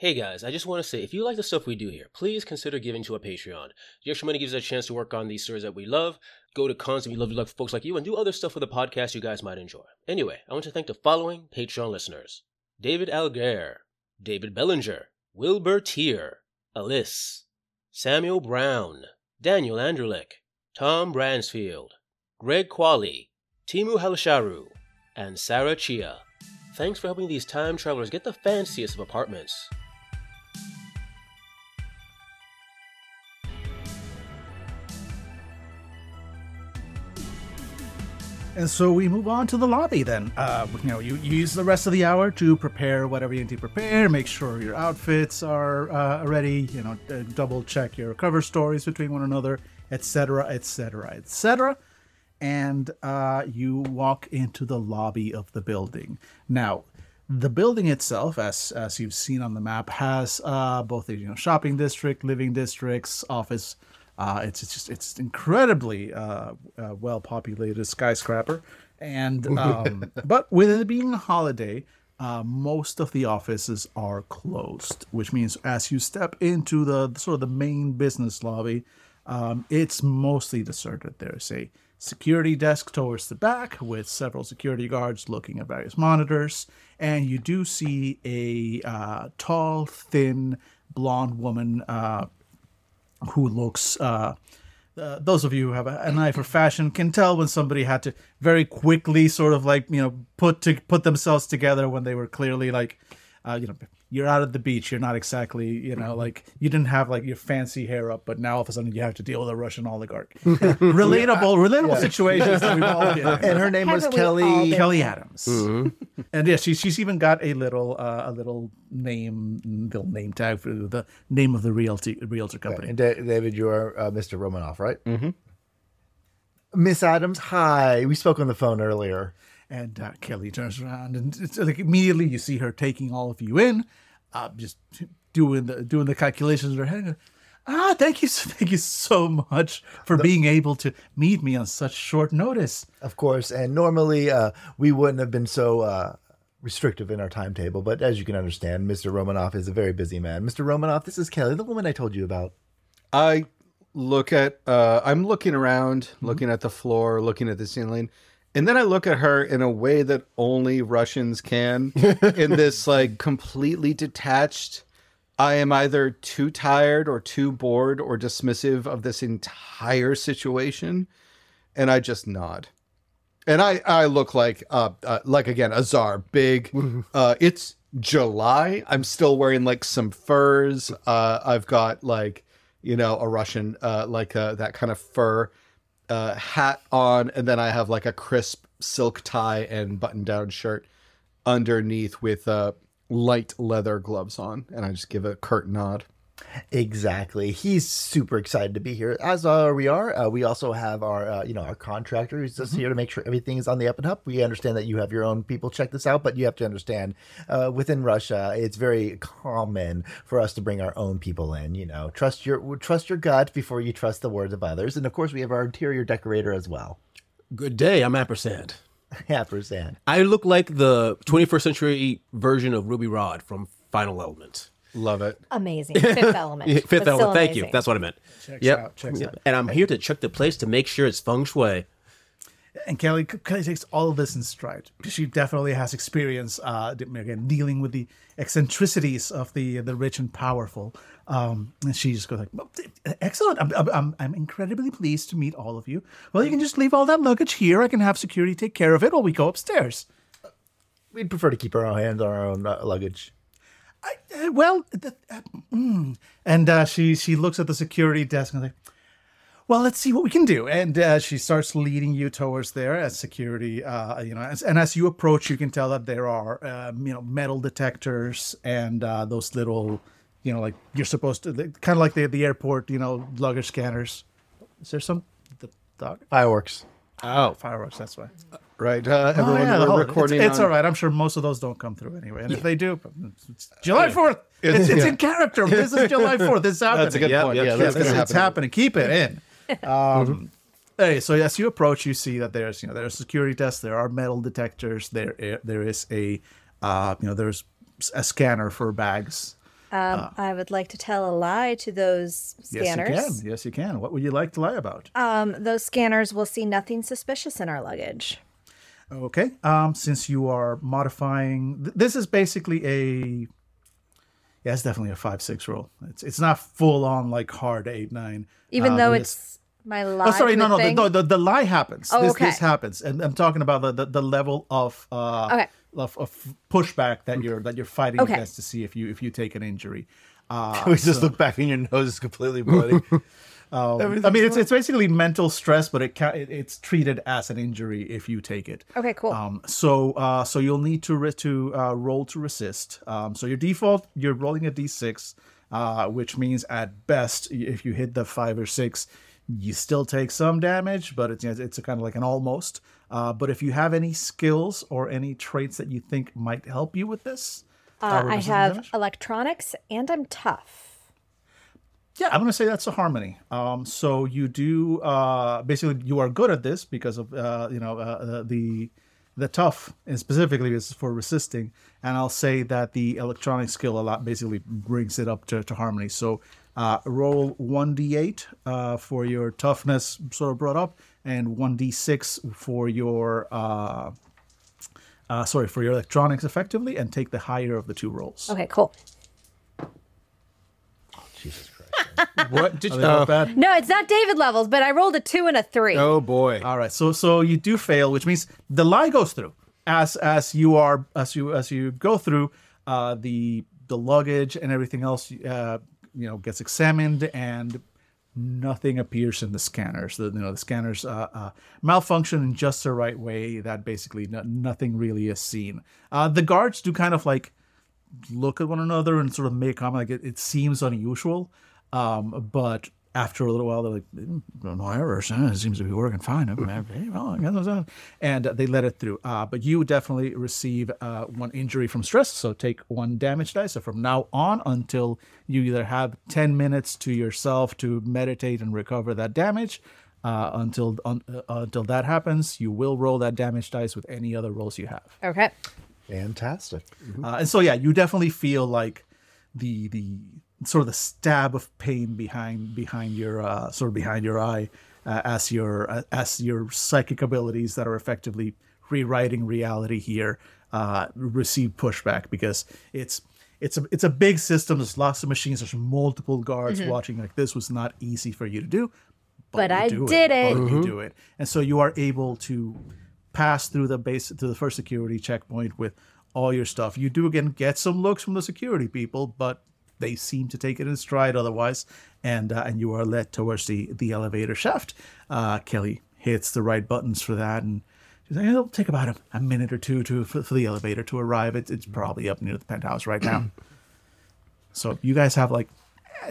Hey guys, I just want to say if you like the stuff we do here, please consider giving to a Patreon. The extra money gives us a chance to work on these stories that we love, go to cons we love love folks like you, and do other stuff for the podcast you guys might enjoy. Anyway, I want to thank the following Patreon listeners David Alger, David Bellinger, Wilbur Tier, Alice, Samuel Brown, Daniel Andrulik, Tom Bransfield, Greg Qualley, Timu Halasharu, and Sarah Chia. Thanks for helping these time travelers get the fanciest of apartments. And so we move on to the lobby then. Uh, you know, you, you use the rest of the hour to prepare whatever you need to prepare, make sure your outfits are uh, ready, you know, uh, double check your cover stories between one another, etc., etc., etc. And uh, you walk into the lobby of the building. Now, the building itself, as as you've seen on the map, has uh, both a you know shopping district, living districts, office uh, it's, it's just it's incredibly uh, uh, well populated skyscraper, and um, but with it being a holiday, uh, most of the offices are closed, which means as you step into the sort of the main business lobby, um, it's mostly deserted. There's a security desk towards the back with several security guards looking at various monitors, and you do see a uh, tall, thin, blonde woman uh, who looks uh, uh, those of you who have an eye for fashion can tell when somebody had to very quickly sort of like you know put to put themselves together when they were clearly like uh, you know you're out at the beach. You're not exactly, you know, Mm-hmm. like you didn't have like your fancy hair up, but now all of a sudden you have to deal with a Russian oligarch. relatable, relatable situations that we've all been in. and her name was Haven't Kelly. Kelly Adams, Mm-hmm. and yeah, she's she's even got a little uh, a little name little name tag for the name of the realty realtor company. And Da- David, you are uh, Mr. Romanoff, right? Mm-hmm. Miss Adams, hi. We spoke on the phone earlier. And uh, Kelly turns around, and it's like immediately you see her taking all of you in, uh, just doing the doing the calculations in her head. Ah, thank you, so- thank you so much for being able to meet me on such short notice. Of course, and normally uh, we wouldn't have been so uh, restrictive in our timetable, but as you can understand, Mr. Romanoff is a very busy man. Mr. Romanoff, this is Kelly, the woman I told you about. I look at uh I'm looking around, looking at the floor, looking at the ceiling, and then I look at her in a way that only Russians can in this like completely detached I am either too tired or too bored or dismissive of this entire situation and I just nod. And I I look like uh, uh like again a czar, big uh it's July. I'm still wearing like some furs. Uh I've got like you know, a Russian, uh, like uh, that kind of fur uh, hat on, and then I have like a crisp silk tie and button-down shirt underneath with uh, light leather gloves on, and I just give a curt nod. Exactly. He's super excited to be here, as are we are. Uh, we also have our, uh, you know, our contractor who's just here to make sure everything is on the up and up. We understand that you have your own people check this out, but you have to understand, uh, within Russia, it's very common for us to bring our own people in. You know, trust your trust your gut before you trust the words of others, and of course, we have our interior decorator as well. Good day, I'm Ampersand. Percent. I look like the 21st century version of Ruby Rhod from Final Element. Love it. Amazing. Fifth element. Fifth Element, thank you. That's what I meant. Checks yep. out, checks Yep. out. And I'm here to check the place to make sure it's feng shui. And Kelly, Kelly takes all of this in stride. She definitely has experience, uh, again, dealing with the eccentricities of the the rich and powerful. Um, and she just goes like, "Well, "Excellent! I'm, I'm- I'm I'm incredibly pleased to meet all of you. Well, you can just leave all that luggage here. I can have security take care of it while we go upstairs." We'd prefer to keep our own hands on our own uh, luggage. I, uh, well, uh, mm. and uh, she she looks at the security desk and like, well, let's see what we can do. And uh, she starts leading you towards there as security. Uh, you know, as, and as you approach, you can tell that there are um, you know metal detectors and uh, those little, you know, like you're supposed to kind of like the the airport, you know, luggage scanners. Is there some the? Fireworks. Oh, fireworks. That's why. Right, uh, Oh, yeah, we're recording. It's, it's on- all right. I'm sure most of those don't come through anyway. And if they do, it's July Fourth. It's, it's in character. This is July Fourth. This is happening. That's a good Yep, point. yep, yeah, that's It's, it's happen. happening. Keep it in. Um, hey, so as you approach, you see that there's you know there's security tests. There are metal detectors. There there is a uh, you know there's a scanner for bags. Um, I would like to tell a lie to those scanners. Yes, you can. Yes, you can. What would you like to lie about? Um, those scanners will see nothing suspicious in our luggage. Okay. Um, since you are modifying, th- this is basically a. Yeah, it's definitely a five six roll. It's it's not full on like hard eight nine. Even uh, though it's my lie. Oh, sorry, no, no, the, no, the, the lie happens. Oh, this, okay. this happens, and I'm talking about the, the, the level of uh Okay. Of, of pushback that you're that you're fighting Okay. against to see if you if you take an injury. Uh, we just look back and your nose is completely bloody. I mean, it's it's basically mental stress, but it, ca- it it's treated as an injury if you take it. Okay, cool. Um, so uh, so you'll need to re- to uh, roll to resist. Um, so your default, you're rolling a d6, uh, which means at best, if you hit the five or six, you still take some damage, but it's it's a kind of like an almost. Uh, but if you have any skills or any traits that you think might help you with this, Uh, I have damage? electronics and I'm tough. Yeah, I'm gonna say that's a harmony. Um, so you do uh, basically you are good at this because of uh, you know uh, the the tough and specifically is for resisting, and I'll say that the electronic skill a lot basically brings it up to, to harmony. So uh, roll one d8 uh, for your toughness, sort of brought up, and one d6 for your uh, uh, sorry for your electronics effectively, and take the higher of the two rolls. Okay, cool. What did you? they both bad? No, it's not David levels, but I rolled a two and a three. oh boy. All right, so so you do fail, which means the lie goes through as as you are as you as you go through uh, the the luggage and everything else. Uh, you know, gets examined and nothing appears in the scanners. The you know the scanners uh, uh, malfunction in just the right way that basically no, nothing really is seen. Uh, the guards do kind of like look at one another and sort of make a comment like it, it seems unusual. Um, but after a little while, they're like, "Mm, no errors. huh? It seems to be working fine. Okay, well, I guess so." And uh, they let it through. Uh, but you definitely receive uh, one injury from stress. So take one damage dice. So from now on until you either have 10 minutes to yourself to meditate and recover that damage. Uh, until un, uh, until that happens, you will roll that damage dice with any other rolls you have. Okay. Fantastic. Uh, and so yeah, you definitely feel like the the sort of the stab of pain behind behind your uh, sort of behind your eye uh, as your uh, as your psychic abilities that are effectively rewriting reality here uh, receive pushback because it's it's a it's a big system. There's lots of machines. There's multiple guards watching. Like this was not easy for you to do, But you I do did it. But you do it, and so you are able to pass through the base to the first security checkpoint with all your stuff. You do again get some looks from the security people, but they seem to take it in stride otherwise, and uh, and you are led towards the the elevator shaft. Uh, Kelly hits the right buttons for that, and she's like, "It'll take about a, a minute or two to for, for the elevator to arrive. It, it's probably up near the penthouse right now." so you guys have like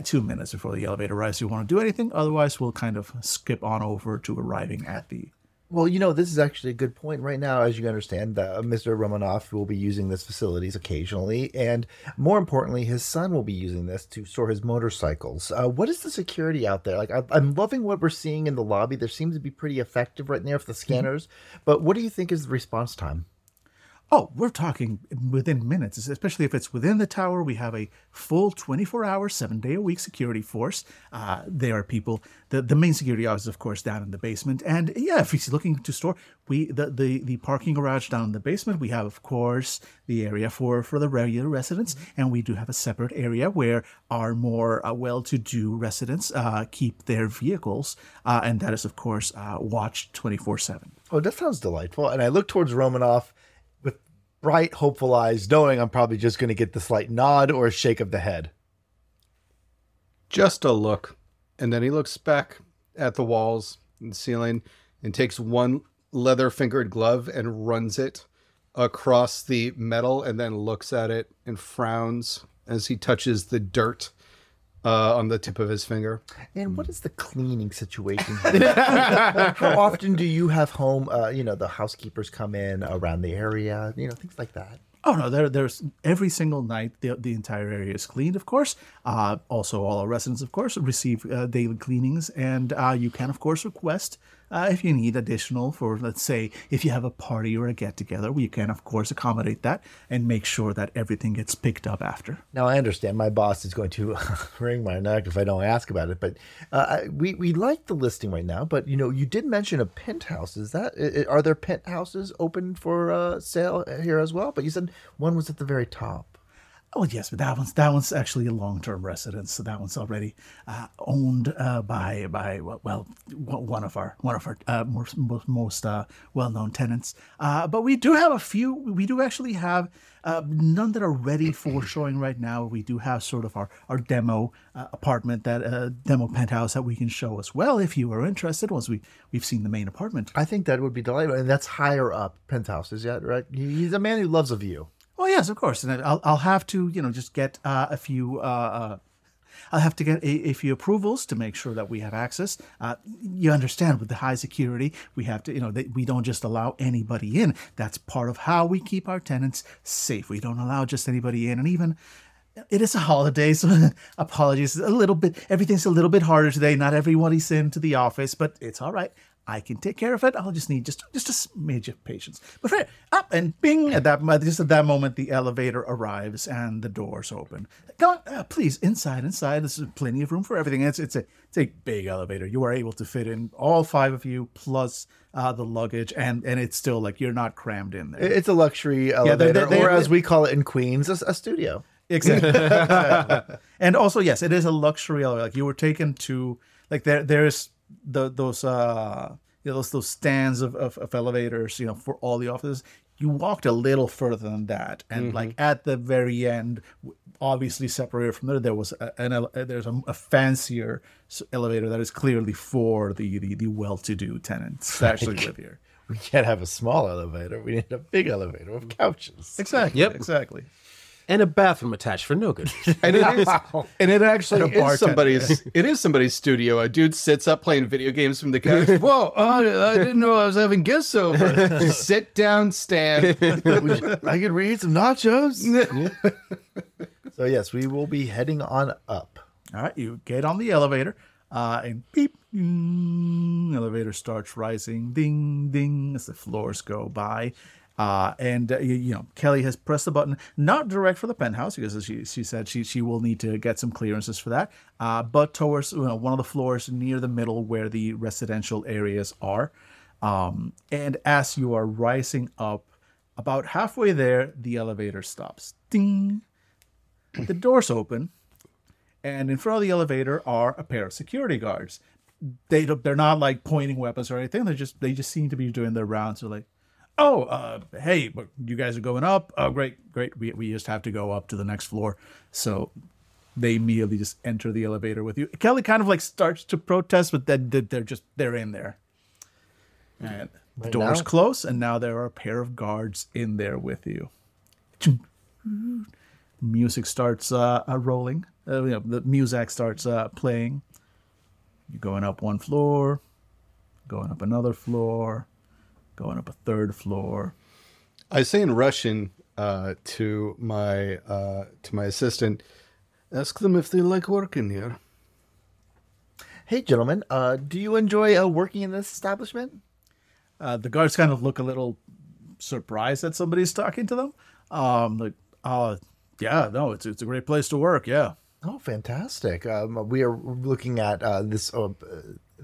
two minutes before the elevator arrives. You want to do anything, otherwise we'll kind of skip on over to arriving at the Well, you know, this is actually a good point right now. As you understand, uh, Mr. Romanoff will be using this facilities occasionally, and more importantly, his son will be using this to store his motorcycles. Uh, what is the security out there? Like, I, I'm loving what we're seeing in the lobby. There seems to be pretty effective right now for the scanners. But what do you think is the response time? Oh, we're talking within minutes, especially if it's within the tower. We have a full 24 hour, seven day a week security force. Uh, there are people, the, the main security office, of course, down in the basement. And yeah, if he's looking to store, we the, the, the parking garage down in the basement, we have, of course, the area for, for the regular residents. And we do have a separate area where our more uh, well to do residents uh, keep their vehicles. Uh, and that is, of course, uh, watched 24 7. Oh, that sounds delightful. And I look towards Romanoff bright, hopeful eyes, knowing I'm probably just going to get the slight nod or a shake of the head. Just a look. And then he looks back at the walls and ceiling and takes one leather fingered glove and runs it across the metal and then looks at it and frowns as he touches the dirt uh, on the tip of his finger. And what is the cleaning situation? How often do you have home, uh, you know, the housekeepers come in around the area, you know, things like that? Oh no, there, there's every single night the, the entire area is cleaned, of course. Uh, also, all our residents, of course, receive uh, daily cleanings, and uh, you can, of course, request Uh, if you need additional for, let's say, if you have a party or a get together, we can, of course, accommodate that and make sure that everything gets picked up after. Now I understand my boss is going to wring my neck if I don't ask about it, but uh, we we like the listing right now. But you know, you did mention a penthouse. Is that are there penthouses open for uh, sale here as well? But you said one was at the very top. Oh yes, but that one's that one's actually a long-term residence. So that one's already uh, owned uh, by by well one of our one of our uh, most most, uh, well-known tenants. Uh, but we do have a few. We do actually have uh, none that are ready for showing right now. We do have sort of our our demo apartment that demo penthouse that we can show as well if you are interested. Once we we've seen the main apartment. I think that would be delightful, and that's higher up penthouses. Yeah, right. He's a man who loves a view. Oh yes, of course, and I'll I'll have to you know just get uh, a few. Uh, uh, I'll have to get a, a few approvals to make sure that we have access. Uh, you understand, with the high security, we have to, you know, that we don't just allow anybody in. That's part of how we keep our tenants safe. We don't allow just anybody in, and even it is a holiday, so apologies. A little bit, everything's a little bit harder today. Not everybody's into the office, but it's all right. I can take care of it. I'll just need just just a smidge of patience. But fair, up and bing at that just at that moment the elevator arrives and the doors open. On, uh, please inside, inside. This is plenty of room for everything. It's it's a it's a big elevator. You are able to fit in all five of you plus uh, the luggage, and and it's still like you're not crammed in there. It's a luxury elevator, they- they- or as we call it in Queens, a, a studio. Exactly. Exactly. And also, yes, it is a luxury elevator. Like you were taken to like there there's the those uh you know, those those stands of, of, of elevators, you know, for all the offices. You walked a little further than that, and like at the very end, obviously separated from there, there was a, an ele- uh, there's a, a fancier elevator that is clearly for the the, the well-to-do tenants that actually live here. We can't have a small elevator. We need a big elevator with couches. Exactly. Yep. Exactly. And a bathroom attached for no good. And it is, and it actually And is somebody's. It is somebody's studio. A dude sits up playing video games from the couch. Whoa! oh, I didn't know I was having guests over. Sit down, Stan. I could read some nachos. so yes, we will be heading on up. All right, you get on the elevator, uh, and beep, mm, elevator starts rising, ding, ding, as the floors go by. Uh, and uh, you, know Kelly has pressed the button, not direct for the penthouse because she she said she she will need to get some clearances for that, uh, but towards you know, one of the floors near the middle where the residential areas are. Um, and as you are rising up, about halfway there, the elevator stops. Ding. The doors open, and in front of the elevator are a pair of security guards. They they're not like pointing weapons or anything. They just they just seem to be doing their rounds. They're like, oh, uh, hey, but you guys are going up. Oh, great, great. We we just have to go up to the next floor. So they immediately just enter the elevator with you. Kelly kind of like starts to protest, but then they- they're just they're in there. And the Right doors now? close, and now there are a pair of guards in there with you music starts uh, uh, rolling. Uh, you know, the music starts uh, playing. You're going up one floor, going up another floor, going up a third floor. I say in Russian uh, to my uh, to my assistant, ask them if they like working here. Hey, gentlemen, uh, do you enjoy uh, working in this establishment? Uh, the guards kind of look a little surprised that somebody's talking to them. Um, like, uh, yeah, no, it's it's a great place to work. Yeah. Oh, fantastic! Um, we are looking at uh, this uh,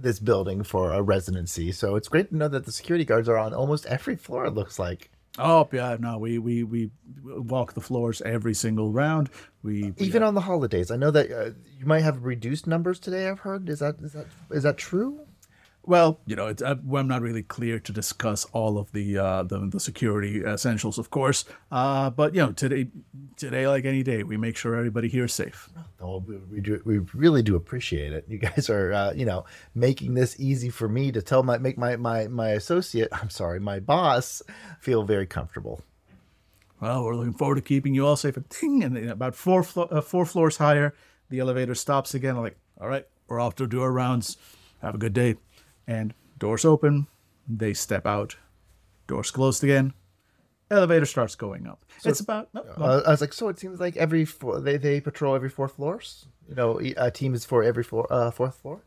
this building for a residency, so it's great to know that the security guards are on almost every floor. It looks like. Oh yeah, no, we we we walk the floors every single round. We, we Even on the holidays, I know that uh, you might have reduced numbers today. I've heard. Is that is that is that true? Well, you know, it's, uh, I'm not really clear to discuss all of the uh, the, the security essentials, of course. Uh, but you know, today, today, like any day, we make sure everybody here is safe. Oh, we, we do. We really do appreciate it. You guys are, uh, you know, making this easy for me to tell my make my my my associate. I'm sorry, my boss feel very comfortable. Well, we're looking forward to keeping you all safe. And ding, and then about four flo- uh, four floors higher, the elevator stops again. I'm like, all right, we're off to do our rounds. Have a good day. And doors open. They step out. Doors closed again. Elevator starts going up. it's about no. Uh, I was like, so it seems like every four, they they patrol every four floors. You know, a team is for every floor, uh, fourth floor.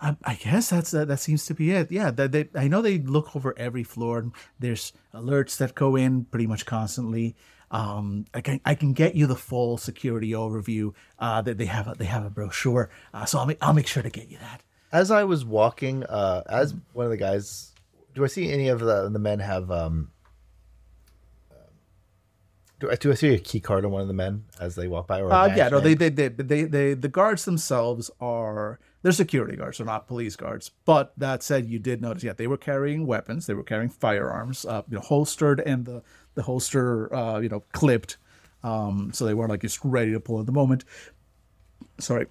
I, I guess that's uh, that seems to be it. Yeah, that they, I know they look over every floor. and There's alerts that go in pretty much constantly. Um, I can I can get you the full security overview. Uh, that they have a, they have a brochure. Uh, so I'll make I'll make sure to get you that. As I was walking, uh, as one of the guys, do I see any of the the men have um? Do I, do I see a key card on one of the men as they walk by? Or Uh, yeah, no, they, they, they, they, they, the guards themselves are they're security guards, they're not police guards. But that said, you did notice, yeah, they were carrying weapons, they were carrying firearms, uh, you know, holstered and the the holster, uh, you know, clipped, um, so they weren't like just ready to pull at the moment. Sorry,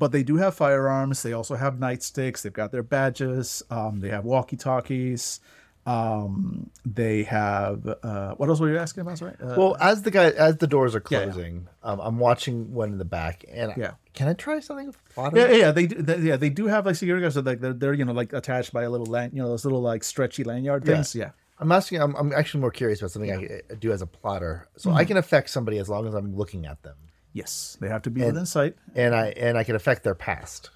but they do have firearms. They also have nightsticks. They've got their badges. Um, they have walkie talkies. Um, they have uh, what else were you asking about? Sorry. Uh, Well, as the guy as the doors are Yeah, yeah. closing, Um, I'm watching one in the back, and I- Yeah. can I try something? Yeah, yeah, they, do, they yeah they do have like security guards. So like they're, they're you know like attached by a little land, you know those little like stretchy lanyard Yeah. things. Yeah, I'm asking. I'm, I'm actually more curious about something I uh, do as a plotter, so Mm-hmm. I can affect somebody as long as I'm looking at them, yes, they have to be within sight. and I and I can affect their past.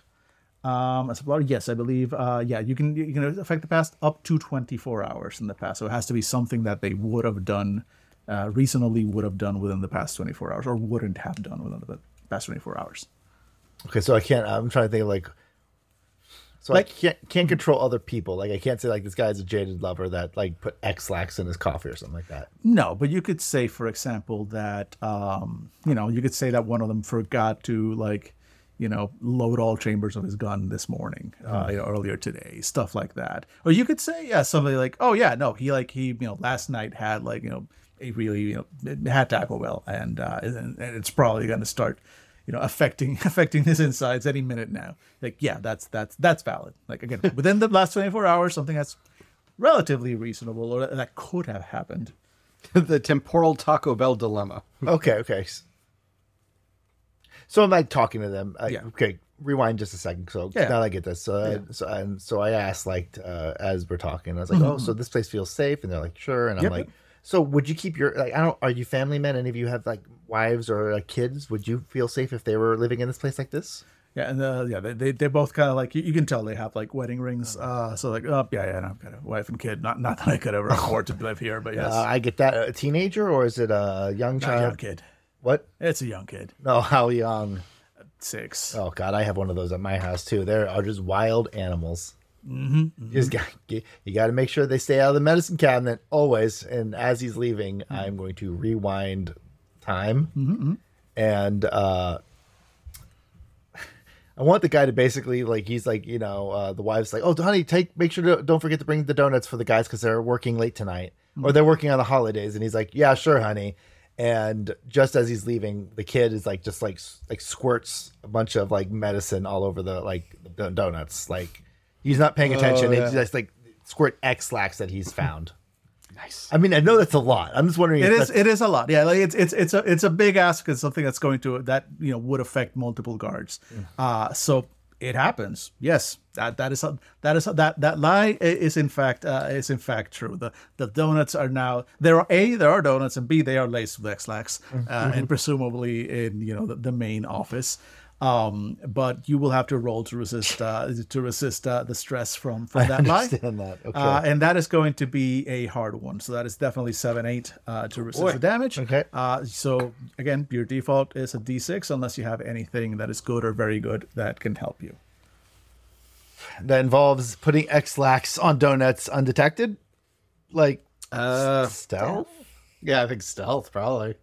Um, a yes, I believe. Uh, yeah, you can you can affect the past up to twenty four hours in the past. So it has to be something that they would have done, uh, reasonably would have done within the past twenty four hours, or wouldn't have done within the past twenty four hours. Okay, so I can't. I'm trying to think of like. So Like- I can't can't control other people. Like I can't say like this guy's a jaded lover that like put Ex-Lax in his coffee or something like that. No, but you could say, for example, that um, you know, you could say that one of them forgot to like, you know, load all chambers of his gun this morning, uh, you know, earlier today, stuff like that. Or you could say, yeah, somebody like, oh yeah, no, he like he, you know, last night had like, you know, a really, you know, had Taco Bell, and uh, and, and it's probably going to start. You know, affecting affecting his insides any minute now. Like, yeah, that's that's that's valid. Like again, within the last twenty four hours, something that's relatively reasonable or that could have happened. the temporal Taco Bell dilemma. Okay, okay. So I'm like talking to them. I, Yeah. Okay, rewind just a second. So Yeah. now I get this. So, so and so I asked like uh, as we're talking, I was like, "Oh, so this place feels safe?" And they're like, "Sure." And I'm Mm-hmm. Yep. like, "So would you keep your like? I don't. Are you family men? Any of you have like wives or like, kids? Would you feel safe if they were living in this place like this?" Yeah, and uh, yeah, they they they're both kind of like you, you can tell they have like wedding rings. Uh, so like, oh yeah, yeah, I've got a wife and kid. Not not that I could ever afford to live here, but yes, Uh, I get that. A teenager or is it a young a young child? kid. What? It's a young kid, No, how young? six. Oh God, I have one of those at my house too. There are just wild animals. Mm-hmm, You just got you got to make sure they stay out of the medicine cabinet always. And as he's leaving, I'm going to rewind time, and uh, I want the guy to basically like he's like you know uh, the wife's like oh honey take make sure to don't forget to bring the donuts for the guys because they're working late tonight. Or they're working on the holidays. And he's like yeah sure honey. And just as he's leaving the kid is like just like like squirts a bunch of like medicine all over the like the donuts. Like he's not paying attention yeah. it's just like squirt Ex-Lax that he's found Nice. I mean I know that's a lot I'm just wondering It if is. It is a lot. Yeah, like it's it's it's a it's a big ask. It's something that's going to that you know would affect multiple guards. Uh so it happens. Yes, that that is a, that is that that lie is in fact uh, is in fact true. The the donuts are now there are a there are donuts and b they are laced with Ex-Lax uh, and presumably in you know the, the main office. Um, but you will have to roll to resist uh, to resist uh, the stress from from that lie. understand that. Okay. Uh, and that is going to be a hard one. So that is definitely seven eight uh, to resist Boy. the damage. Okay. Uh, so again, your default is a d6 unless you have anything that is good or very good that can help you. that involves putting Ex-Lax on donuts undetected like Uh, stealth yeah, I think stealth probably.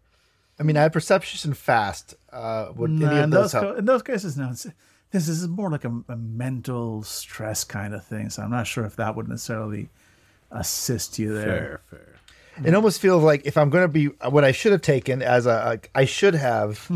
I mean, I have perception fast. Uh, would Nah, any in of those those co- in those cases, no. It's, this is more like a, a mental stress kind of thing. So I'm not sure if that would necessarily assist you there. Fair, fair. It almost feels like if I'm going to be what I should have taken as a, a I should have.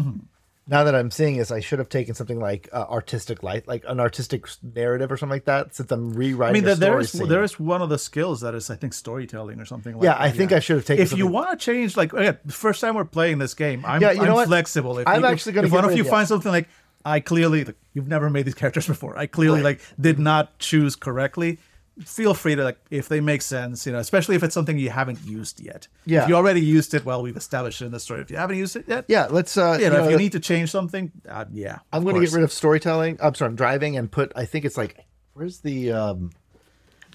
Now that I'm seeing this, I should have taken something like uh, artistic light, like an artistic narrative or something like that. Since I'm rewriting, I mean, a there, is scene. there is one of the skills that is, I think, storytelling or something like Yeah, that. I think I should have taken If you want to change, like, again, the first time we're playing this game, I'm, Yeah, you know I'm flexible. If I'm you, actually gonna If one of you find something like, I clearly, like, you've never made these characters before. I clearly, like, did not choose correctly. Feel free to like if they make sense, you know, especially if it's something you haven't used yet. Yeah. If you already used it, well, we've established it in the story. If you haven't used it yet, Yeah, let's. Uh, you know, you if you need to change something, uh, yeah. I'm going to get rid of storytelling. I'm sorry, I'm driving and put. I think it's like, where's the um,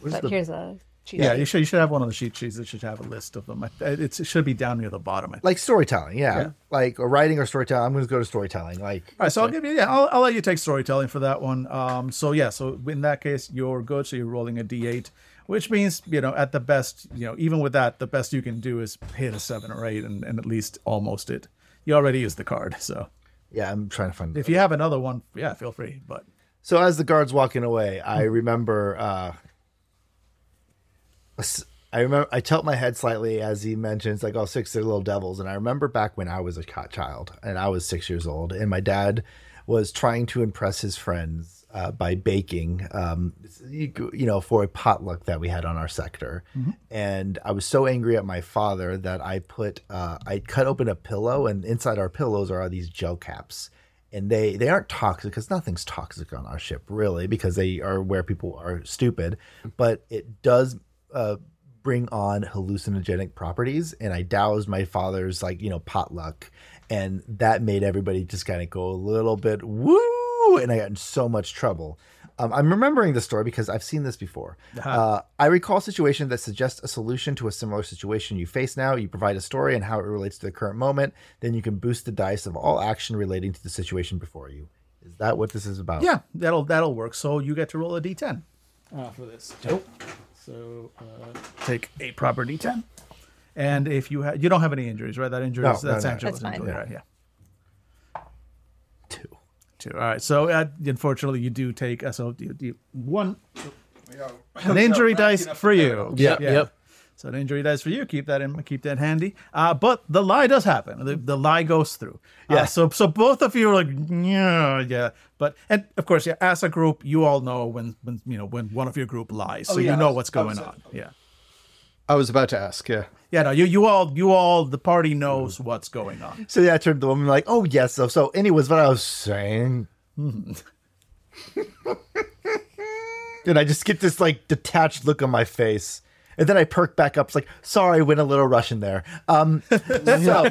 where's But the here's a cheat Yeah, sheet. you should you should have one of the sheet sheets that should have a list of them. It's, it should be down near the bottom. I think. like storytelling? Yeah, Yeah. like or writing or storytelling. I'm going to go to storytelling. Like, All right, so I'll give you yeah, I'll, I'll let you take storytelling for that one. Um, so yeah, so in that case, you're good. So you're rolling a d8, which means you know at the best, you know, even with that, the best you can do is hit a seven or eight, and, and at least almost it. You already used the card, so yeah, I'm trying to find. if you have another one, yeah, feel free. But So as the guard's walking away, I remember. uh a s- I remember I tilt my head slightly as he mentions like, "Oh, six, they're little devils." And I remember back when I was a child and I was six years old, and my dad was trying to impress his friends uh, by baking, um, you you know, for a potluck that we had on our sector. And I was so angry at my father that I put, uh, I cut open a pillow, and inside our pillows are these gel caps and they they aren't toxic because nothing's toxic on our ship really because they are where people are stupid but it does uh bring on hallucinogenic properties and i doused my father's like you know potluck and that made everybody just kind of go a little bit woo! and i got in so much trouble. Um, i'm remembering the story because i've seen this before. Uh, i recall a situation that suggests a solution to a similar situation you face now. You provide a story and how it relates to the current moment then you can boost the dice of all action relating to the situation before you. Is that what this is about? Yeah, that'll that'll work. So you get to roll a d10 uh, for this. Nope. So uh, take a proper d10, and if you have you don't have any injuries, right? That injury No, is no, that's no. Angela's That's fine. injury, right? Yeah. two Two. All right. So uh, unfortunately, you do take uh, so you, you one an injury dice for you. Yep, yep. So an injury dice for you. Keep that in. Keep that handy. Uh, but the lie does happen. The, the lie goes through. Yeah. Yeah. so so both of you are like yeah yeah. But and of course yeah. As a group, you all know when when you know when one of your group lies, so oh, yeah, you know was- what's going on. Yeah. I was about to ask. Yeah. Yeah. No. You you all you all the party knows mm-hmm. what's going on. so yeah i turned to the woman like oh yes so so anyways what i was saying mm-hmm. and i just get this like detached look on my face and then I perk back up. It's like, sorry, went a little Russian there. Um, so,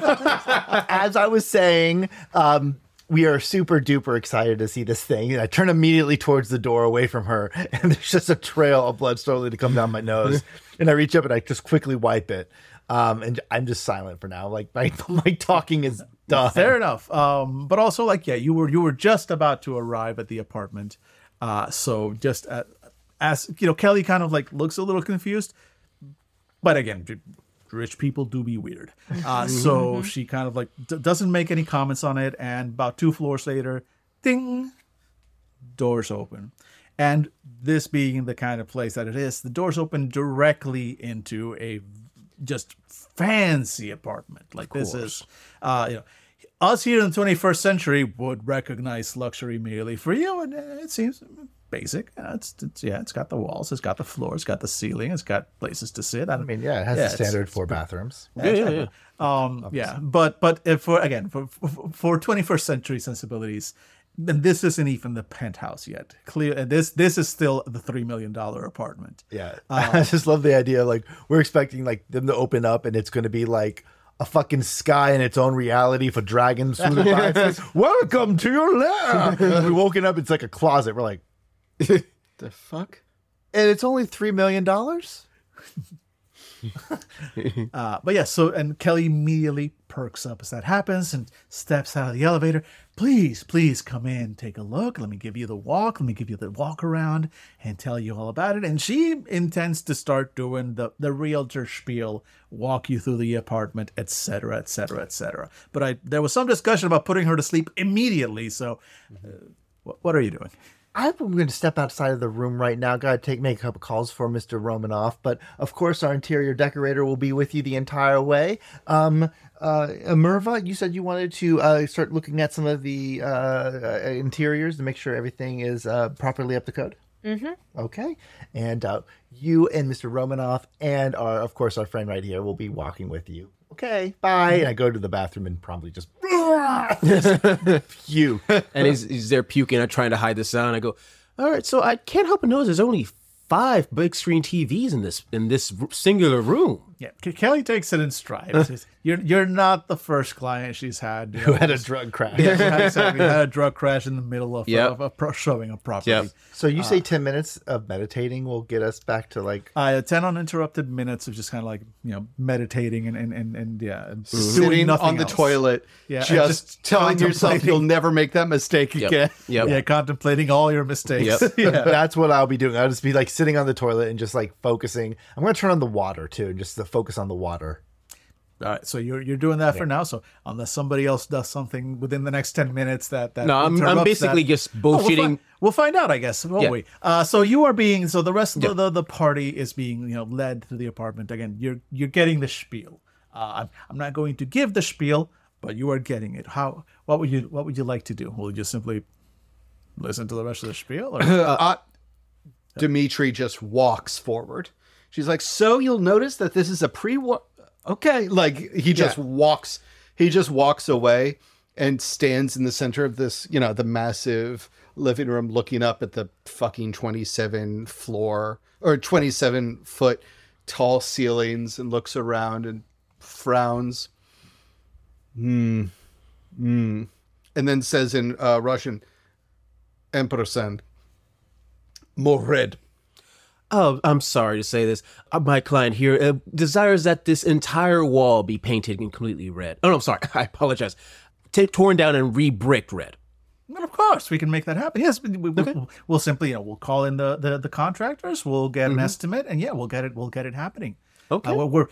as I was saying, um, we are super duper excited to see this thing. And I turn immediately towards the door away from her, and there's just a trail of blood slowly to come down my nose. and I reach up and I just quickly wipe it. Um, and I'm just silent for now. Like my my talking is done. Fair enough. Um, but also like yeah, you were you were just about to arrive at the apartment. Uh, so just uh, as you know, Kelly kind of like looks a little confused. But again, rich people do be weird. Uh, so she kind of like d- doesn't make any comments on it. And about two floors later, ding, doors open. And this being the kind of place that it is, the doors open directly into a just fancy apartment. Like this is, uh, you know, us here in the 21st century would recognize luxury merely for you, and uh, it seems basic. Uh, it's, it's yeah, it's got the walls, it's got the floor, it's got the ceiling, it's got places to sit. I, I mean, yeah, it has Yeah, the it's- standard four bathrooms. Yeah, yeah, yeah. um, yeah, but but if for again for for 21st century sensibilities, then this isn't even the penthouse yet. Clear, this this is still the three million dollar apartment. Yeah, I just love the idea. Like we're expecting like them to open up, and it's going to be like a fucking sky in its own reality for dragons. swimming by. Welcome to your lair. And we woken up. It's like a closet. We're like, The fuck? and it's only three million dollars. Uh, but yeah, so and Kelly immediately perks up as that happens and steps out of the elevator. Please, please come in, take a look. Let me give you the walk. Let me give you the walk around and tell you all about it. And she intends to start doing the the realtor spiel, walk you through the apartment, etc., etc., etc. But I there was some discussion about putting her to sleep immediately. So, uh, what, what are you doing? I'm going to step outside of the room right now. Got to take make a couple calls for Mr. Romanoff, but of course our interior decorator will be with you the entire way. Um, uh, Merva, you said you wanted to uh, start looking at some of the uh, uh, interiors to make sure everything is uh, properly up to code. Mm-hmm. Okay, and uh, you and Mr. Romanoff and our, of course, our friend right here will be walking with you. Okay, bye. And I go to the bathroom and probably just you. and he's, he's there puking. I'm trying to hide the sound. I go, all right. So I can't help but notice there's only five big screen TVs in this in this singular room. Yeah, Kelly takes it in stride. Says, you're you're not the first client she's had you Who had a drug crash? yeah, exactly. had a drug crash in the middle of, Yep. of a pro- showing a property. Yep. So you say 10 minutes of meditating will get us back to like Uh, 10 uninterrupted minutes of just kind of like, you know, meditating and, and, and, and yeah, and doing Sitting nothing on the else. toilet, Yeah, just, just telling yourself you'll never make that mistake Yep. again. Yep. Yeah, contemplating all your mistakes. Yep. yeah. That's what I'll be doing. I'll just be like sitting on the toilet and just like focusing. I'm going to turn on the water too, and just to focus on the water. All right, so you're you're doing that for now. So unless somebody else does something within the next ten minutes, that that No, I'm- I'm basically that- just Oh, we'll, bullshitting. find, we'll find out, I guess, won't Yeah. we? Uh, so you are being so the rest of Yeah. the, the the party is being you know led to the apartment again. You're you're getting the spiel. Uh, I'm I'm not going to give the spiel, but you are getting it. How what would you what would you like to do? Will you just simply listen to the rest of the spiel? Or? Uh, Dimitri just walks forward. She's like, "So you'll notice that this is a pre war." Okay, like he just walks. He just walks away and stands in the center of this, you know, the massive living room, looking up at the fucking twenty-seven floor or twenty-seven foot tall ceilings, and looks around and frowns. Hmm. Hmm. And then says in uh, Russian, "Ampersand." More red. Oh, I'm sorry to say this. Uh, My client here uh, desires that this entire wall be painted in completely red. Oh, no, I'm sorry. I apologize. Ta torn down and re-bricked red. Well, of course, we can make that happen. Yes, we, we, we'll, we'll simply, you know, we'll call in the the, the contractors. We'll get an estimate, and yeah, we'll get it. We'll get it happening. Okay. Uh, we're, we're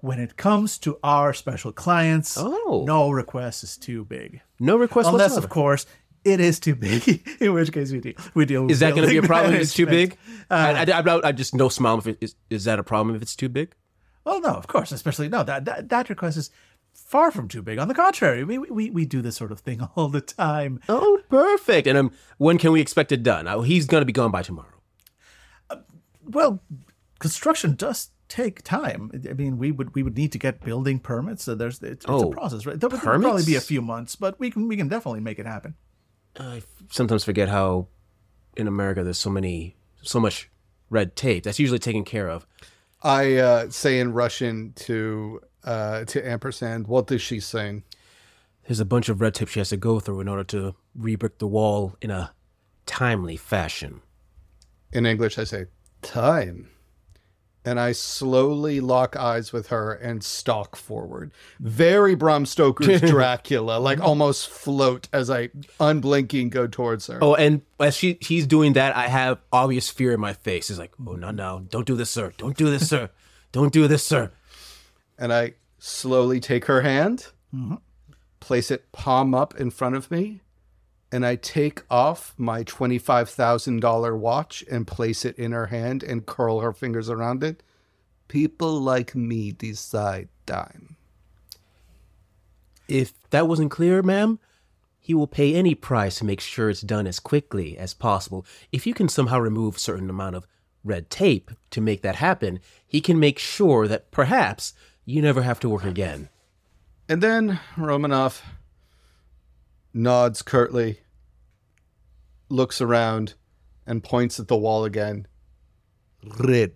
when it comes to our special clients, Oh. no request is too big, No request unless, whatsoever. of course, it is too big. in which case, we deal we deal. Is that going to be a problem if it's too big? I, I, I, I just no smile. If it is, is that a problem if it's too big? Well, no, of course, especially no that that, that request is far from too big. On the contrary, we we, we do this sort of thing all the time. Oh, perfect. And um, when can we expect it done? Uh, he's going to be gone by tomorrow. Well, construction does take time. I mean, we would we would need to get building permits. So there's it's, it's Oh, a process, right? There would probably be a few months, but we can we can definitely make it happen. I sometimes forget how in America there's so many, so much red tape that's usually taken care of. I uh, say in Russian to uh, to ampersand. What is she saying? There's a bunch of red tape she has to go through in order to re-brick the wall in a timely fashion. In English, I say time, and I slowly lock eyes with her and stalk forward. Very Bram Stoker's Dracula, like almost float as I unblinking go towards her. Oh, and as she she's doing that, I have obvious fear in my face. It's like, oh no, no, don't do this, sir. Don't do this, sir. Don't do this, sir. and I slowly take her hand, mm-hmm. place it palm up in front of me, and I take off my $25,000 watch and place it in her hand and curl her fingers around it. People like me decide time. If that wasn't clear, ma'am, he will pay any price to make sure it's done as quickly as possible. If you can somehow remove a certain amount of red tape to make that happen, he can make sure that perhaps you never have to work again. And then Romanoff nods curtly, looks around, and points at the wall again. Red.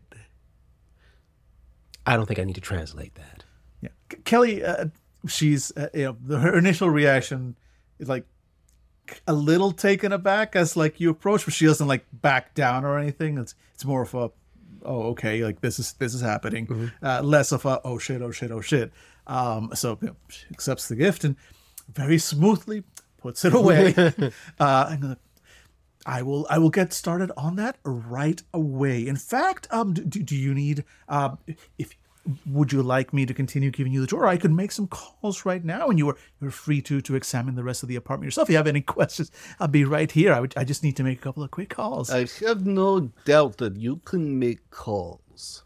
I don't think I need to translate that. Yeah, K- Kelly, uh, she's uh, you know the, her initial reaction is like a little taken aback as like you approach, but she doesn't like back down or anything. It's it's more of a oh okay like this is this is happening, uh, less of a oh shit oh shit oh shit. Um, so you know, she accepts the gift and very smoothly puts it away. uh, I'm gonna I will I will get started on that right away. In fact, um, do, do you need um, if would you like me to continue giving you the tour? I could make some calls right now, and you are you're free to to examine the rest of the apartment yourself. If you have any questions, I'll be right here. I would I just need to make a couple of quick calls. I have no doubt that you can make calls.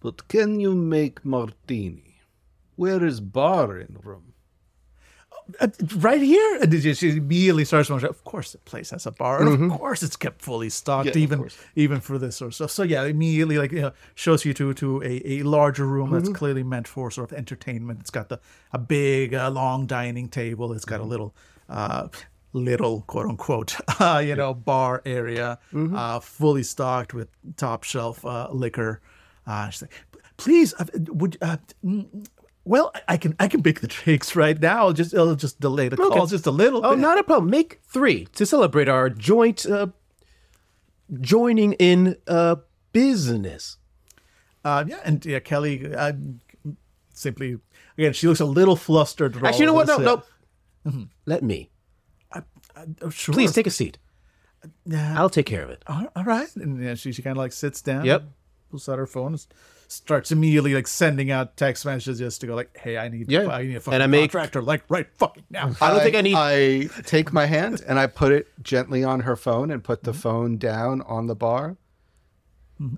But can you make martini? Where is bar in room? Uh, right here, and she immediately starts. Going, of course, the place has a bar, and of course, it's kept fully stocked, Yeah, even even for this sort of stuff. So yeah, immediately like you know, shows you to to a, a larger room that's clearly meant for sort of entertainment. It's got the a big uh, long dining table. It's got a little uh, little quote unquote uh, you know bar area, uh, fully stocked with top shelf uh, liquor. Uh, she's like, please, uh, would uh, well, I can I can pick the drinks right now. Just it'll just delay the call just a little. Bit. Oh, bit. not a problem. Make three to celebrate our joint uh, joining in uh, business. Uh, yeah, and yeah, Kelly uh, simply again she looks a little flustered. Actually, you know what? of No, this, no. Let me. uh, sure. Please take a seat. Yeah. I'll take care of it. all all right. And yeah, she, she kind of like sits down. Yep. Pulls out her phone and starts immediately like sending out text messages just to go like, "Hey, I need, Yeah. I need a fucking And I make- contractor like right fucking now." I don't think I need. I take my hand and I put it gently on her phone and put the mm-hmm. phone down on the bar. Mm-hmm.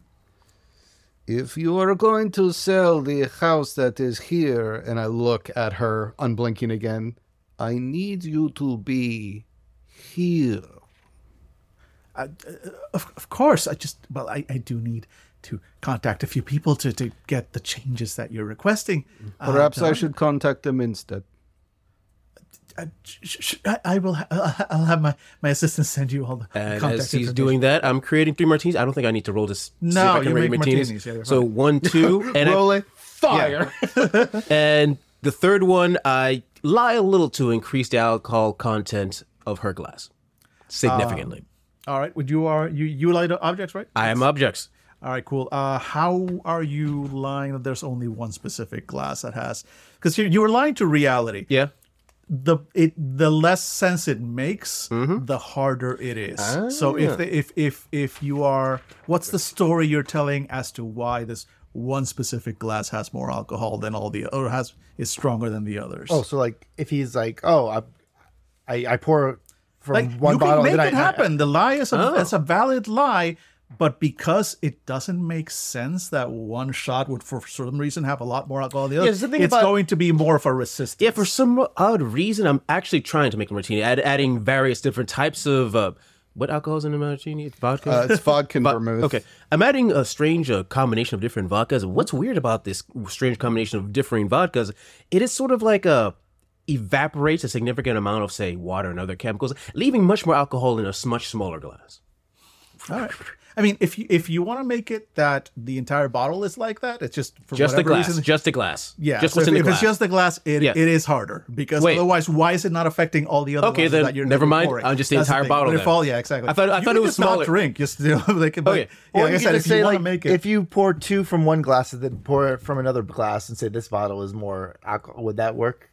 If you are going to sell the house that is here, and I look at her unblinking again, I need you to be here. Uh, of, of course, I just well, I, I do need to contact a few people to, to get the changes that you're requesting. Uh, Perhaps I should contact them instead. Uh, sh- sh- I, I will. Ha- I'll have my, my assistant send you all the And contact as he's information. doing that, I'm creating three martinis. I don't think I need to roll this. see if No, I can you rate make martinis. Yeah, so one, two, and Roll it. fire. and the third one, I lie a little to increase the alcohol content of her glass significantly. All right. Would you are you you light objects, right? I am objects. All right, cool. Uh, how are you lying that there's only one specific glass that has? Because you, you were lying to reality. Yeah. The it the less sense it makes, mm-hmm. the harder it is. So ah. if the, if if if you are, what's the story you're telling as to why this one specific glass has more alcohol than all the or has is stronger than the others? Oh, so like if he's like, oh, I, I, I pour from like one you bottle, can make and it then I, happen. the lie is a, Oh. it's a valid lie, but because it doesn't make sense that one shot would, for some reason, have a lot more alcohol than the other, there's the it's about- going to be more of a resistance. Yeah, for some odd reason, I'm actually trying to make a martini, add, adding various different types of uh, what alcohols in a martini? It's vodka. Uh, it's vodka and vermouth. Okay, I'm adding a strange uh, combination of different vodkas. What's weird about this strange combination of differing vodkas? It is sort of like a evaporates a significant amount of say water and other chemicals, leaving much more alcohol in a much smaller glass. All right. I mean, if you if you want to make it that the entire bottle is like that, it's just for Just the whatever glass. reason. just the glass. yeah, Just so what's if, in the if glass. it's just the glass, it, Yeah. it is harder because Wait. otherwise, why is it not affecting all the other? Okay, then that you're never mind. pouring? I'm just the That's entire thing. bottle But if then. all- yeah, exactly. I thought- I You thought it was just not smaller. drink. Just you know, like, but, Okay. yeah, like I said, if just you say want like, to make it, if you pour two from one glass and then pour it from another glass and say this bottle is more alcohol, would that work?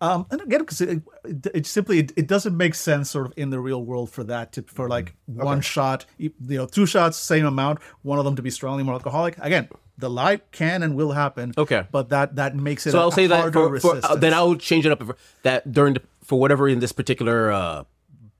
Um, and again, because it, it, it simply it, it doesn't make sense sort of in the real world for that to for like one shot, you know, two shots, same amount, one of them to be strongly more alcoholic. Again, the lie can and will happen. Okay. but that that makes it. So i I'll say that for, for uh, then I'll change it up for, that during the, for whatever in this particular uh,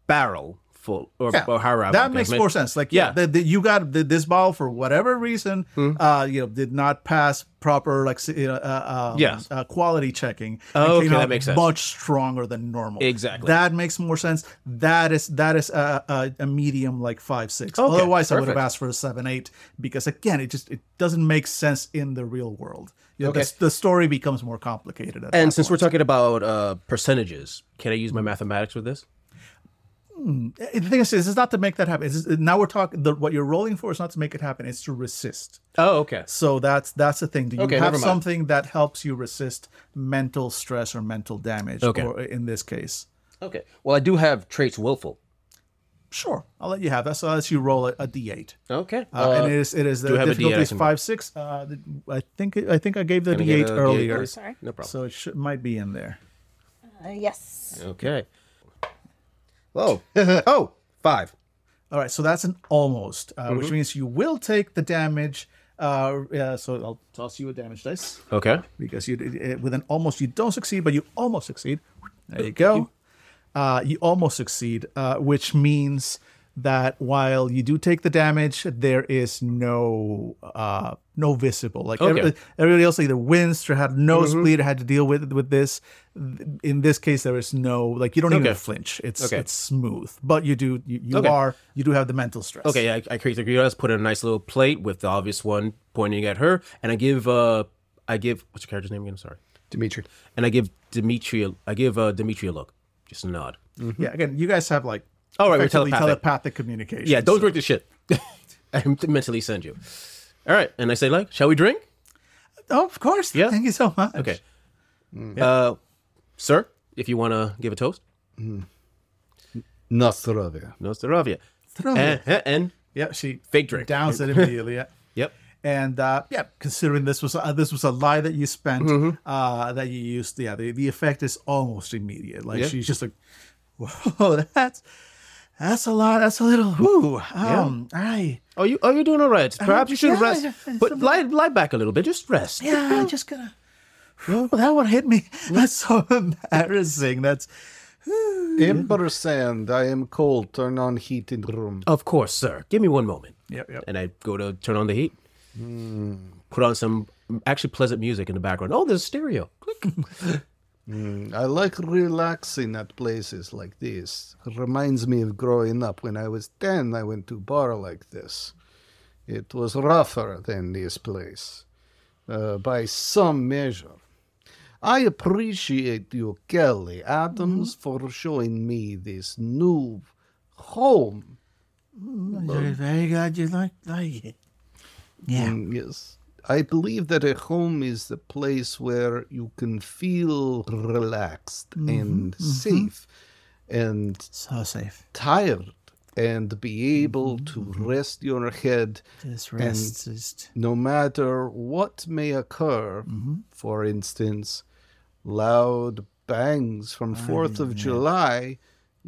barrel full or, Yeah, or that makes more sense. Like, yeah, Yeah. the, the, you got the, this bottle for whatever reason, uh, you know, did not pass proper like you know, uh, um, Yes. uh, quality checking. Oh, okay, that makes sense. Much stronger than normal. Exactly. That makes more sense. That is that is a, a, a medium like five six. Okay, Otherwise, I would have asked for a seven eight because again, it just it doesn't make sense in the real world. You know, Okay. the, the story becomes more complicated. At And since point. we're talking about uh, percentages, can I use my mathematics with this? The thing is, this is not to make that happen. Just- now we're talking. The, what you're rolling for is not to make it happen. It's to resist. Oh, okay. So that's that's the thing. Do you Okay, have something that helps you resist mental stress or mental damage? Okay. Or in this case, Okay. Well, I do have traits willful. sure, I'll let you have that. So let's you roll a, a d8. Okay. Uh, and it is it is the do you have a D8 difficulty is five six. Uh, I think I think I gave the Can I get d8 a D8, earlier, please? Sorry. No problem. so it should, might be in there. Uh, yes. okay. Oh, five. All right, so that's an almost, uh, Mm-hmm. which means you will take the damage. Uh, so I'll toss you a damage dice. Okay. because you with an almost you don't succeed, but you almost succeed. There you go. Uh, you almost succeed, uh, which means that while you do take the damage, there is no uh, no visible like Okay. every- everybody else either wins or had nosebleed or had to deal with with this. In this case, there is no like you don't even Okay. flinch. It's Okay. it's smooth, but you do you, you Okay. are you do have the mental stress. Okay, I, I create the griottas, put in a nice little plate with the obvious one pointing at her, and I give uh I give what's your character's name again? I'm sorry. Dimitri. And I give Dimitri I give uh Dimitri a look. Just a nod. Yeah, again, you guys have like All right, we're telepathic. telepathic communication. Yeah, don't so- drink the shit. I mentally send you. All right, and I say like, shall we drink? Oh, of course. Yeah. Thank you so much. Okay. Uh, sir, if you want to give a toast, Nostrovia. no zdravia. Zdravia. And, and Yeah, she Fake drink. downs it immediately. Yeah. yep. And uh, yeah, considering this was uh, this was a lie that you spent, Mm-hmm. uh, that you used, yeah, the, the effect is almost immediate. Like Yeah. she's just like, whoa, that's that's a lot. That's a little. Whoo. Um, I Oh, you oh you're doing all right. Perhaps you should yeah, rest, yeah, yeah, but lie lie back a little bit. Just rest. yeah, I'm just gonna. Whoa, that one hit me. That's so embarrassing. That's Ember sand. I am cold. Turn on heat in room. Of course, sir. Give me one moment. yep, yep. And I go to turn on the heat. Put on some actually pleasant music in the background. Oh, there's a stereo. Click. I like relaxing at places like this. It Reminds me of growing up. When I was 10, I went to a bar like this. It was rougher than this place, uh, by some measure. I appreciate you, Kelly Adams, for showing me this new home. Very, very glad you like like it. Yeah. Mm, yes. I believe that a home is the place where you can feel relaxed mm-hmm, and mm-hmm. safe and So safe. tired and be able mm-hmm, to rest your head And- rest no matter what may occur. For instance, loud bangs from 4th of July.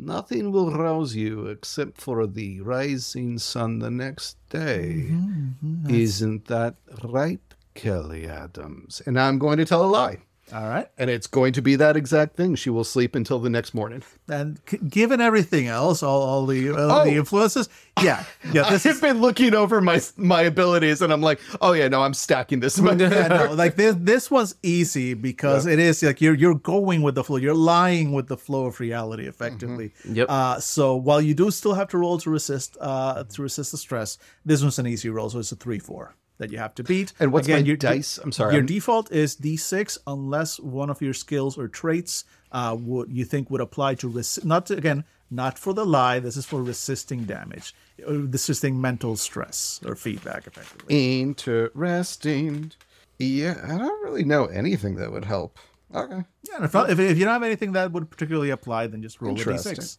Nothing will rouse you except for the rising sun the next day. Mm-hmm, mm-hmm, Isn't that right, Kelly Adams? And I'm going to tell a lie. All right. And it's going to be that exact thing. She will sleep until the next morning. And c- given everything else, all, all the all Oh. the influences, yeah, yeah, this I've is been looking over my my abilities, and I'm like, oh yeah, no, I'm stacking this. yeah, no, like this this was easy because it is like you're you're going with the flow, you're lying with the flow of reality effectively. Yep. Uh, so while you do still have to roll to resist uh to resist the stress, this one's an easy roll, so it's a three four that you have to beat. And what's my your dice? I'm sorry, Your I'm- default is d6 unless one of your skills or traits uh would you think would apply to resist not to, again not for the lie. This is for resisting damage, resisting mental stress or feedback effectively. Interesting. Yeah, I don't really know anything that would help. Okay. Yeah, and if, if, if you don't have anything that would particularly apply, then just roll a Interesting. d6.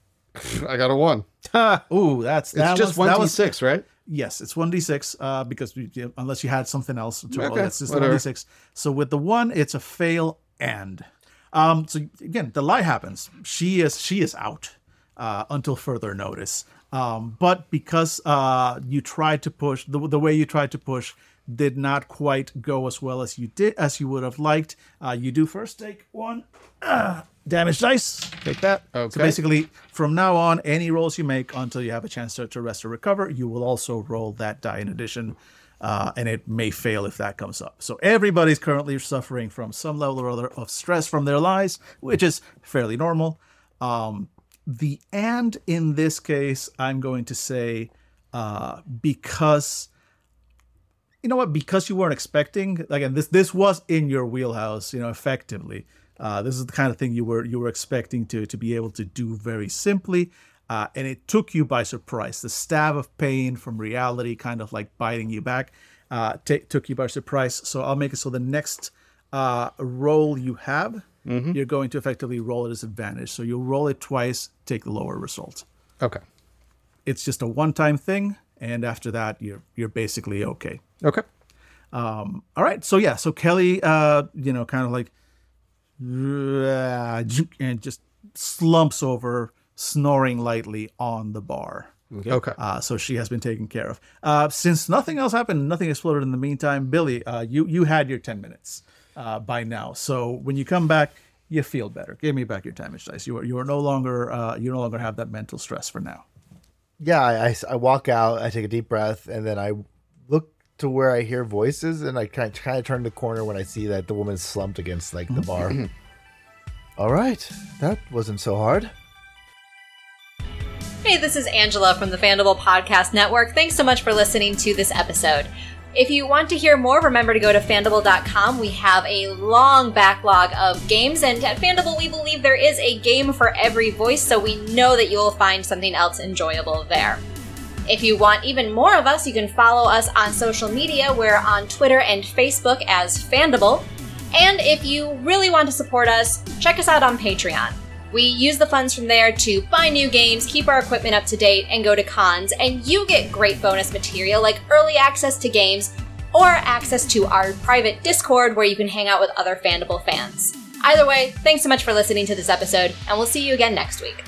I got a one. Ooh, that's It's that just was, one that d was six, right? Yes, it's one d six uh, because we, unless you had something else to roll, Okay, that's just one d six. So with the one, it's a fail and. Um, so again, the lie happens. She is she is out uh, until further notice. Um, but because uh, you tried to push the, the way you tried to push did not quite go as well as you did as you would have liked. Uh, you do first take one uh, damage dice. Take that. Okay. So basically, from now on, any rolls you make until you have a chance to, to rest or recover, you will also roll that die in addition. Uh, and it may fail if that comes up. So everybody's currently suffering from some level or other of stress from their lies, which is fairly normal. Um, the and in this case, I'm going to say uh, because you know what? Because you weren't expecting again this this was in your wheelhouse you know effectively. Uh, this is the kind of thing you were you were expecting to to be able to do very simply. Uh, and it took you by surprise. The stab of pain from reality kind of like biting you back uh, ta took you by surprise. So i'll make it so the next uh, roll you have you're going to effectively roll at disadvantage. So you'll roll it twice take the lower result. Okay. it's just a one-time thing and after that you're you're basically okay. Okay. all right. So yeah. So kelly uh you know kind of like and just slumps over snoring lightly on the bar. Okay. uh, so she has been taken care of. Uh, since nothing else happened nothing exploded in the meantime billy uh, you you had your 10 minutes uh, by now. So when you come back you feel better. Give me back your damage dice. You are you are no longer uh, you no longer have that mental stress for now Yeah, I, I, I walk out, I take a deep breath, and then I look to where I hear voices, and I kind of, kind of turn the corner when I see that the woman's slumped against like the bar. Mm-hmm. All right, that wasn't so hard. Hey, this is Angela from the Fandible Podcast Network. Thanks so much for listening to this episode. If you want to hear more, remember to go to fandible.com. We have a long backlog of games, and at Fandible, we believe there is a game for every voice, so we know that you will find something else enjoyable there. If you want even more of us, you can follow us on social media. We're on Twitter and Facebook as Fandible. And if you really want to support us, check us out on Patreon. We use the funds from there to buy new games, keep our equipment up to date, and go to cons, and you get great bonus material like early access to games or access to our private Discord where you can hang out with other Fandible fans. Either way, thanks so much for listening to this episode, and we'll see you again next week.